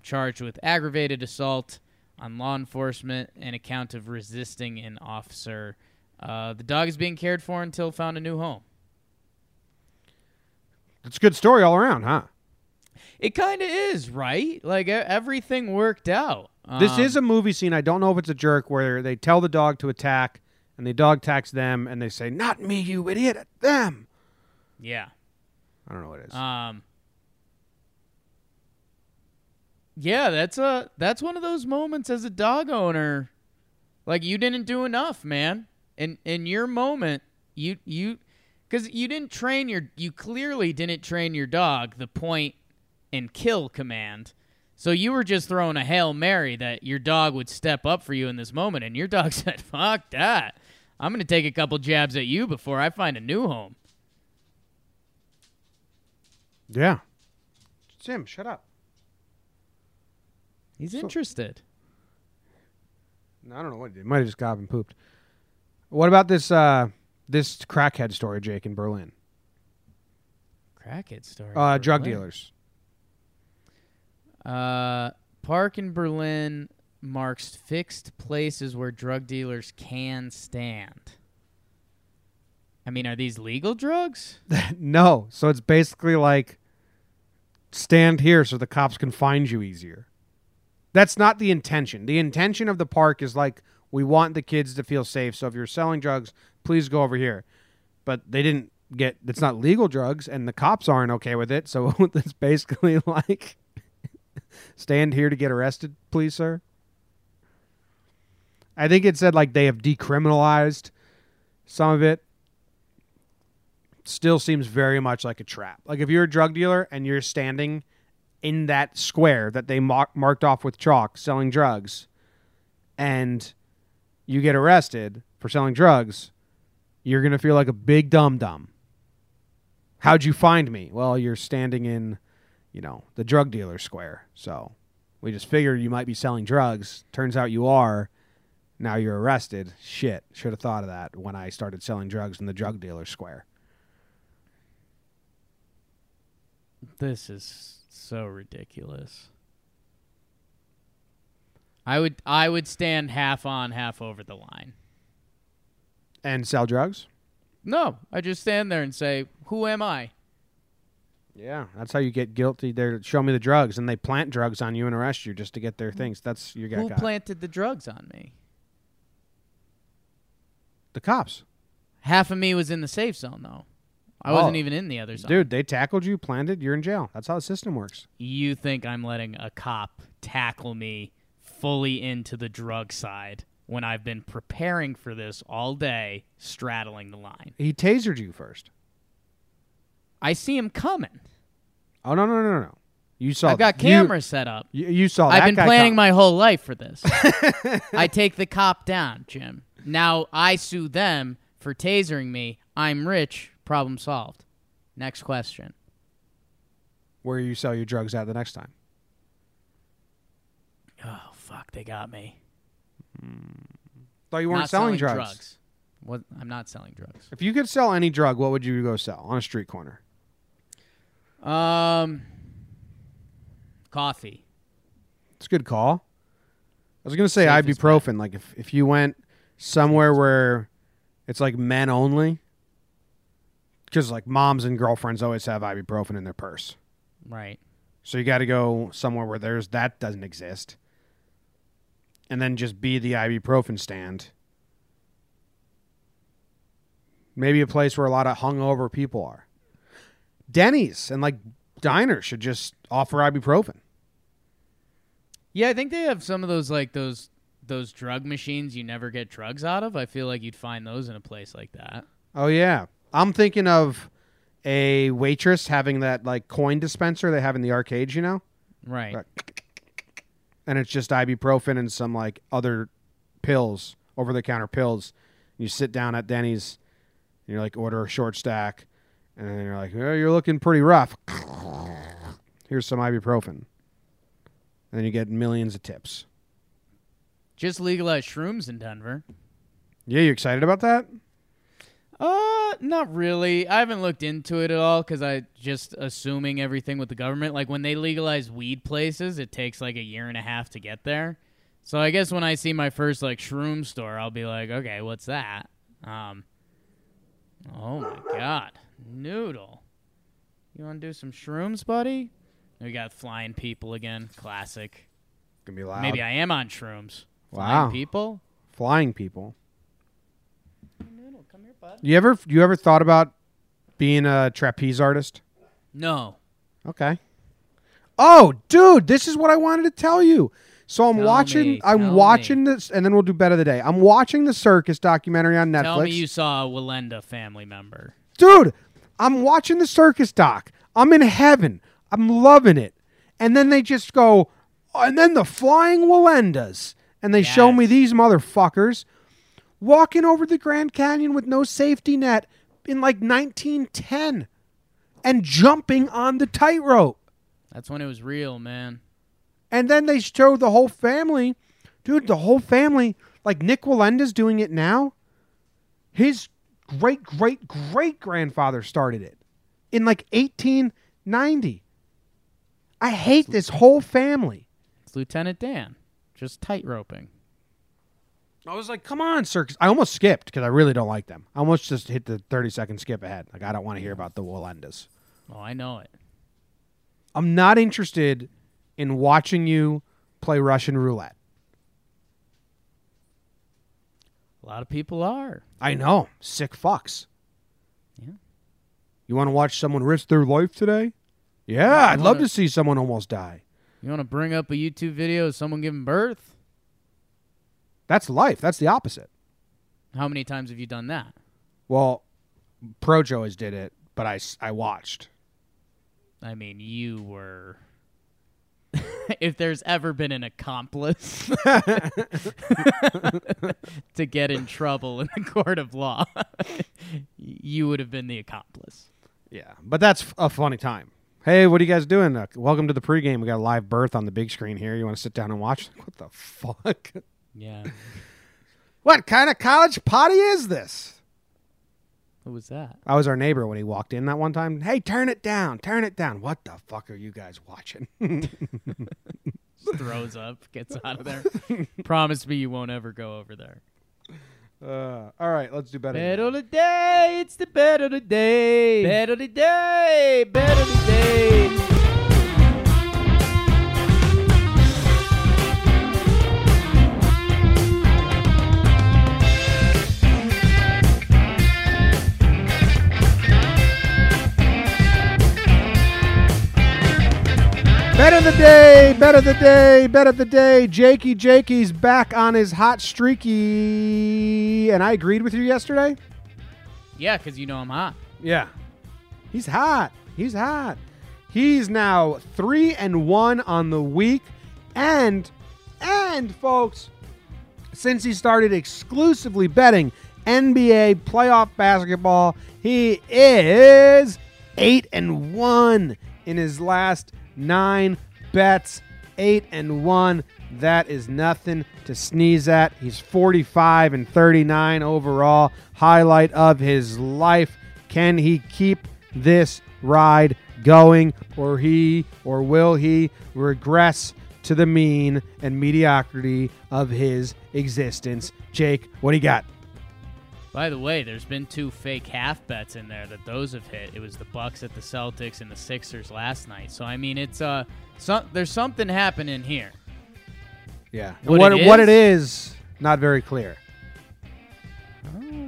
charged with aggravated assault on law enforcement and account of resisting an officer. Uh, the dog is being cared for until found a new home. It's a good story all around, huh? It kind of is, right? Like everything worked out. This Um, is a movie scene. I don't know if it's a jerk where they tell the dog to attack, and the dog attacks them, and they say, "Not me, you idiot, them." yeah. I don't know what it is. Um. Yeah, that's a that's one of those moments as a dog owner, like you didn't do enough, man. In in your moment, you you, because you didn't train your you clearly didn't train your dog the point and kill command. So you were just throwing a hail mary that your dog would step up for you in this moment, and your dog said, "Fuck that! I'm gonna take a couple jabs at you before I find a new home." yeah. Tim, shut up. He's interested. I don't know what he did. Might have just got up and pooped. What about this uh this crackhead story, Jake, in Berlin? Crackhead story. Uh, drug Berlin. dealers. Uh, park in Berlin marks fixed places where drug dealers can stand. I mean, are these legal drugs? no, so it's basically like stand here so the cops can find you easier. That's not the intention. The intention of the park is like we want the kids to feel safe. So if you're selling drugs, please go over here. But they didn't get it's not legal drugs and the cops aren't okay with it. So it's basically like stand here to get arrested, please, sir. I think it said like they have decriminalized some of it. Still seems very much like a trap. Like if you're a drug dealer and you're standing in that square that they mar- marked off with chalk selling drugs and you get arrested for selling drugs, you're going to feel like a big dum dum. How'd you find me? Well, you're standing in, you know, the drug dealer square. So we just figured you might be selling drugs. Turns out you are. Now you're arrested. Shit. Should have thought of that when I started selling drugs in the drug dealer square. This is so ridiculous. I would I would stand half on, half over the line. And sell drugs? No, I just stand there and say, "Who am I?" Yeah, that's how you get guilty. They show me the drugs, and they plant drugs on you and arrest you just to get their things. That's you got Who got. planted the drugs on me? the cops, Half of me was in the safe zone though. I Oh. wasn't even in the other zone. dude. They tackled you, planted. You're in jail. That's how the system works. you think I'm letting a cop tackle me fully into the drug side when I've been preparing for this all day, straddling the line. He tasered you first. I see him coming. Oh no no no no! no. You saw. I've got cameras set up. You, you saw. I've been planning come- my whole life for this. I take the cop down, Jim. Now I sue them for tasering me. I'm rich. Problem solved. Next question. where you sell your drugs at the next time. Oh fuck, they got me. Thought you weren't not selling, drugs. drugs. What? I'm not selling drugs. If you could sell any drug, what would you go sell on a street corner? Um, coffee. It's a good call. I was gonna say Safest ibuprofen. Like if if you went somewhere where it's like men only, because like moms and girlfriends always have ibuprofen in their purse. Right. So you got to go somewhere where there's that doesn't exist. and then just be the ibuprofen stand. Maybe a place where a lot of hungover people are. Denny's and like diners should just offer ibuprofen. Yeah, I think they have some of those like those those drug machines you never get drugs out of. I feel like you'd find those in a place like that. Oh yeah, I'm thinking of a waitress having that like coin dispenser they have in the arcades, you know, Right. And it's just ibuprofen and some like other pills, over the counter pills. You sit down at Denny's, and you're like order a short stack, and then you're like, oh, you're looking pretty rough. Here's some ibuprofen. And then you get millions of tips. Just legalized shrooms in Denver. Yeah, you excited about that? Uh, not really. I haven't looked into it at all because I just assuming everything with the government. Like when they legalize weed places, it takes like a year and a half to get there. So I guess when I see my first like shroom store, I'll be like, okay, what's that? Um. Oh my god, noodle. You want to do some shrooms, buddy? We got flying people again. Classic. Gonna be loud. Maybe I am on shrooms. Wow. Flying people. Flying people. Noodle, come bud. You ever you ever thought about being a trapeze artist? No. Okay. Oh, dude, this is what I wanted to tell you. So I'm Tell watching me, I'm tell watching this and then we'll do better the day. I'm watching the circus documentary on Netflix. Tell me you saw a Wallenda family member. Dude, I'm watching the circus doc. I'm in heaven. I'm loving it. And then they just go, "Oh, and then the flying Wallendas. And they show me these motherfuckers walking over the Grand Canyon with no safety net in like 1910 and jumping on the tightrope. That's when it was real, man. And then they show the whole family. Dude, the whole family, like Nik Wallenda's doing it now. His great great great grandfather started it in like 1890. I hate this whole family. It's Lieutenant Dan, just tight roping. I was like, come on, circus. I almost skipped because I really don't like them. I almost just hit the 30 second skip ahead. Like, I don't want to hear about the Wallendas. Oh, I know it. I'm not interested in watching you play Russian roulette. A lot of people are. I know. Sick fucks. Yeah. You want to watch someone risk their life today? Yeah, I'd love wanna- to see someone almost die. You want to bring up a YouTube video of someone giving birth? That's life. That's the opposite. How many times have you done that? Well, Projo always did it, but I, I watched. I mean, you were. if there's ever been an accomplice to get in trouble in the court of law, you would have been the accomplice. Yeah, but that's a funny time. Hey, what are you guys doing? Uh, welcome to the pregame. We got a live birth on the big screen here. You want to sit down and watch? What the fuck? Yeah. What kind of college potty is this? What was that? I was our neighbor when he walked in that one time. Hey, turn it down, turn it down. What the fuck are you guys watching? Just throws up, gets out of there. Promise me you won't ever go over there. uh, all right, let's do better. Bet of the day, it's the bet of the day. Bet of the day, bet of the day. Day, bet of the day, bet of the day. Jakey Jakey's back on his hot streaky. And I agreed with you yesterday? Yeah, because you know I'm hot. Yeah. He's hot. He's hot. He's now three and one on the week. And, and folks, since he started exclusively betting NBA playoff basketball, he is eight and one in his last nine bets. Eight and one. That is nothing to sneeze at. He's 45 and 39 overall. Highlight of his life. Can he keep this ride going, or he or will he regress to the mean and mediocrity of his existence? Jake, what do you got? By the way, there's been two fake half bets in there that those have hit. It was the Bucks at the Celtics and the Sixers last night. So I mean, it's uh, so, there's something happening here. Yeah. What what it what is? it is, not very clear.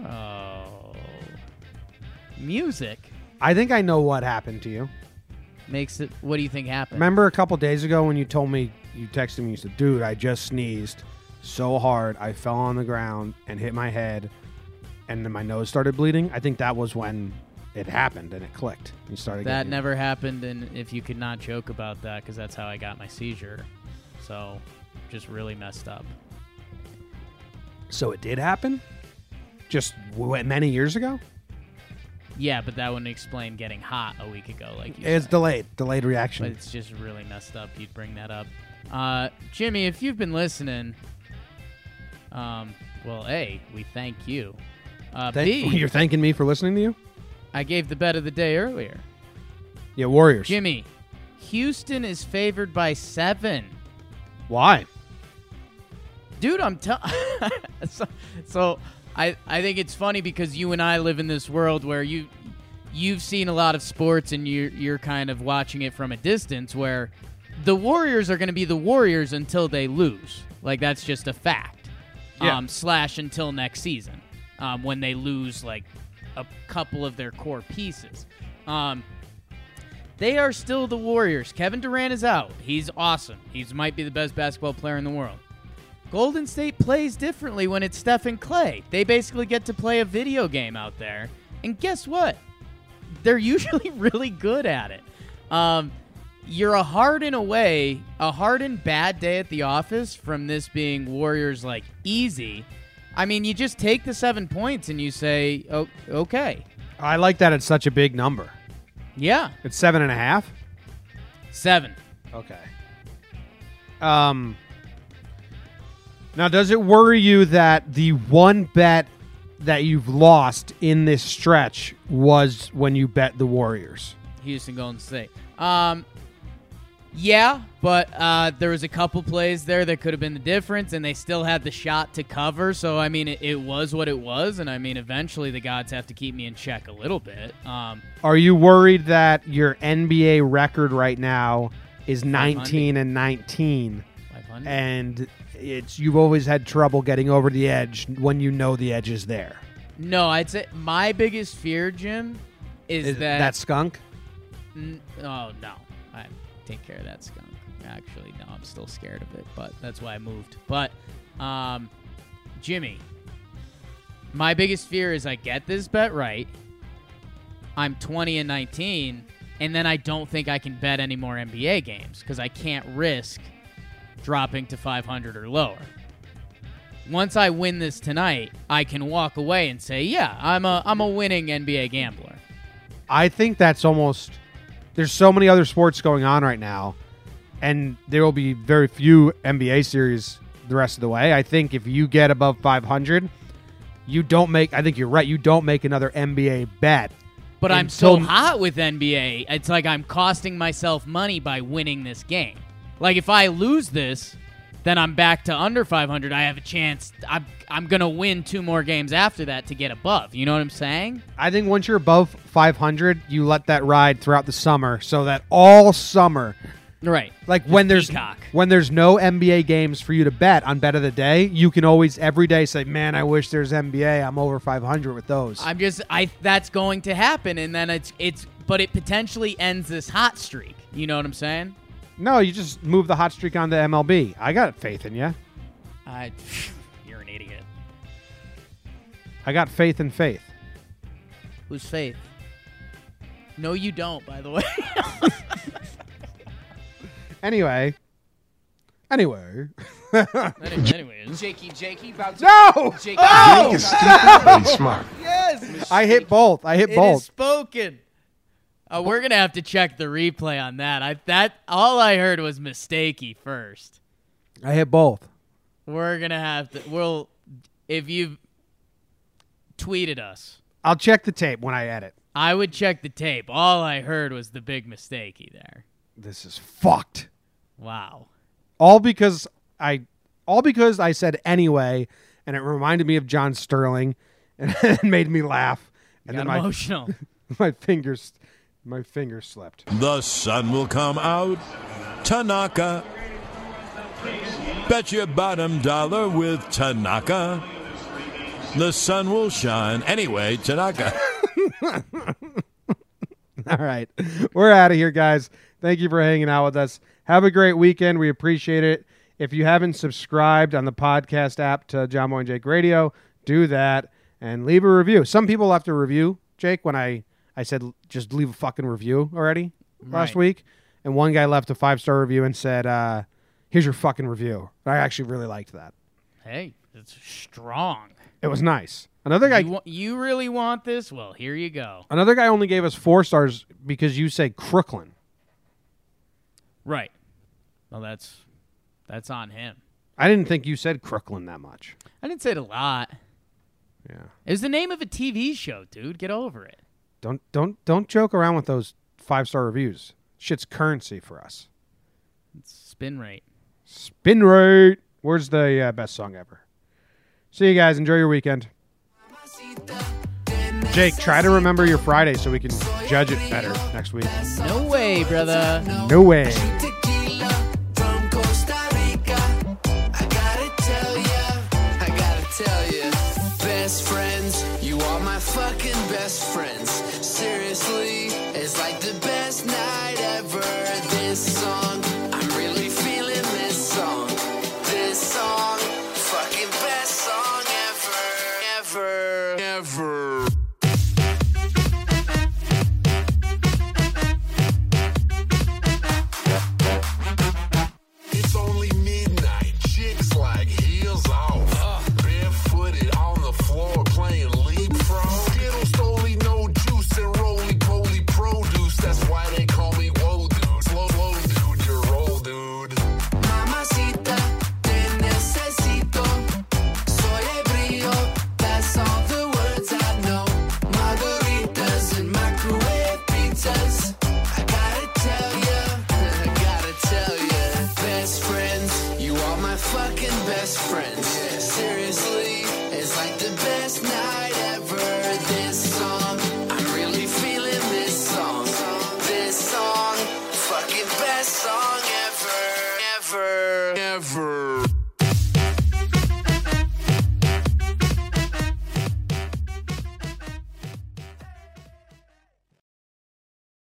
Oh. Music I think I know what happened to you. makes it. What do you think happened? Remember a couple days ago when you told me you texted me you said, "Dude, I just sneezed so hard I fell on the ground and hit my head, and then my nose started bleeding." I think that was when it happened and it clicked. You started that never happened, and if you could not joke about that, because that's how I got my seizure. So, just really messed up. So it did happen. Just w- many years ago. Yeah, but that wouldn't explain getting hot a week ago, like you It's said. delayed. Delayed reaction. But it's just really messed up. You'd bring that up, uh, Jimmy. If you've been listening, um, well, a we thank you. Uh, Thank- B, you're thanking me for listening to you. I gave the bet of the day earlier. Yeah, Warriors. Jimmy, Houston is favored by seven. Why? dude i'm telling so, so I, I think it's funny because you and i live in this world where you you've seen a lot of sports and you're, you're kind of watching it from a distance where the warriors are going to be the warriors until they lose like that's just a fact Yeah. um, slash until next season um, when they lose like a couple of their core pieces um, they are still the Warriors. Kevin Durant is out. He's awesome. He's might be the best basketball player in the world. Golden State plays differently when it's Steph and Klay. They basically get to play a video game out there. And guess what? They're usually really good at it. Um, you're a Harden away, a way, a hard and bad day at the office from this being Warriors like easy. I mean, you just take the seven points and you say, oh, okay. I like that it's such a big number. Yeah, It's seven and a half. seven. Okay. Um. Now, does it worry you that the one bet that you've lost in this stretch was when you bet the Warriors? Houston Golden State. Um, yeah, but uh, there was a couple plays there that could have been the difference, and they still had the shot to cover. So I mean, it, it was what it was, and I mean, eventually the gods have to keep me in check a little bit. Um, Are you worried that your NBA record right now is 19 and 19 500. and it's you've always had trouble getting over the edge when you know the edge is there? no, I'd say my biggest fear, Jim, is, Is that that skunk? N- oh no, I take care of that skunk. Actually, no, I'm still scared of it, but that's why I moved. But, um, Jimmy, my biggest fear is I get this bet right. I'm 20 and 19, and then I don't think I can bet any more NBA games because I can't risk dropping to 500 or lower. Once I win this tonight, I can walk away and say, "Yeah, I'm a I'm a winning NBA gambler." I think that's almost. There's so many other sports going on right now, and there will be very few NBA series the rest of the way. I think if you get above 500, you don't make. I think you're right. You don't make another NBA bet. But I'm so hot with NBA, it's like I'm costing myself money by winning this game. Like if I lose this, then I'm back to under 500. I have a chance. I'm I'm gonna win two more games after that to get above. You know what I'm saying? I think once you're above 500, you let that ride throughout the summer, so that all summer, Right. like when there's peacock. when there's no NBA games for you to bet on bet of the day, you can always every day say, "Man, I wish there's NBA. I'm over 500 with those." I'm just I that's going to happen, and then it's it's but it potentially ends this hot streak. You know what I'm saying? No, you just move the hot streak onto MLB. I got faith in you. I you're an idiot. I got faith in faith. Who's faith? No, you don't. By the way. Anyway. Anyway. Anyways. Jakey, Jakey, about to. No! Jakey, Oh! Very smart. Yes. I hit both. I hit It is both. spoken. Uh, we're gonna have to check the replay on that. I that all I heard was mistakey first. I hit both. We're gonna have to. We'll if you tweeted us, I'll check the tape when I edit. I would check the tape. All I heard was the big mistakey there. This is fucked. Wow. All because I all because I said anyway and it reminded me of John Sterling and made me laugh. And Got then my emotional. my fingers my fingers slipped. The sun will come out. Tanaka. Bet your bottom dollar with Tanaka. The sun will shine. Anyway, Tanaka. All right. We're out of here, guys. Thank you for hanging out with us. Have a great weekend. We appreciate it. If you haven't subscribed on the podcast app to John Boy and Jake Radio, do that and leave a review. Some people left a review, Jake, when I, I said just leave a fucking review already last Right. week. And one guy left a five star review and said, uh, here's your fucking review. I actually really liked that. Hey, it's strong. It was nice. Another guy You, wa- you really want this? Well, here you go. another guy only gave us four stars because you say Crooklyn. Right. Well, that's that's on him. I didn't think you said Crooklyn that much. I didn't say it a lot. Yeah. It was the name of a TV show, dude. Get over it. Don't don't don't joke around with those five star reviews. Shit's currency for us. It's spin rate. Spin rate. Where's the uh, best song ever? See you guys. Enjoy your weekend. Jake, try to remember your Friday so we can judge it better next week. No way, brother. No way.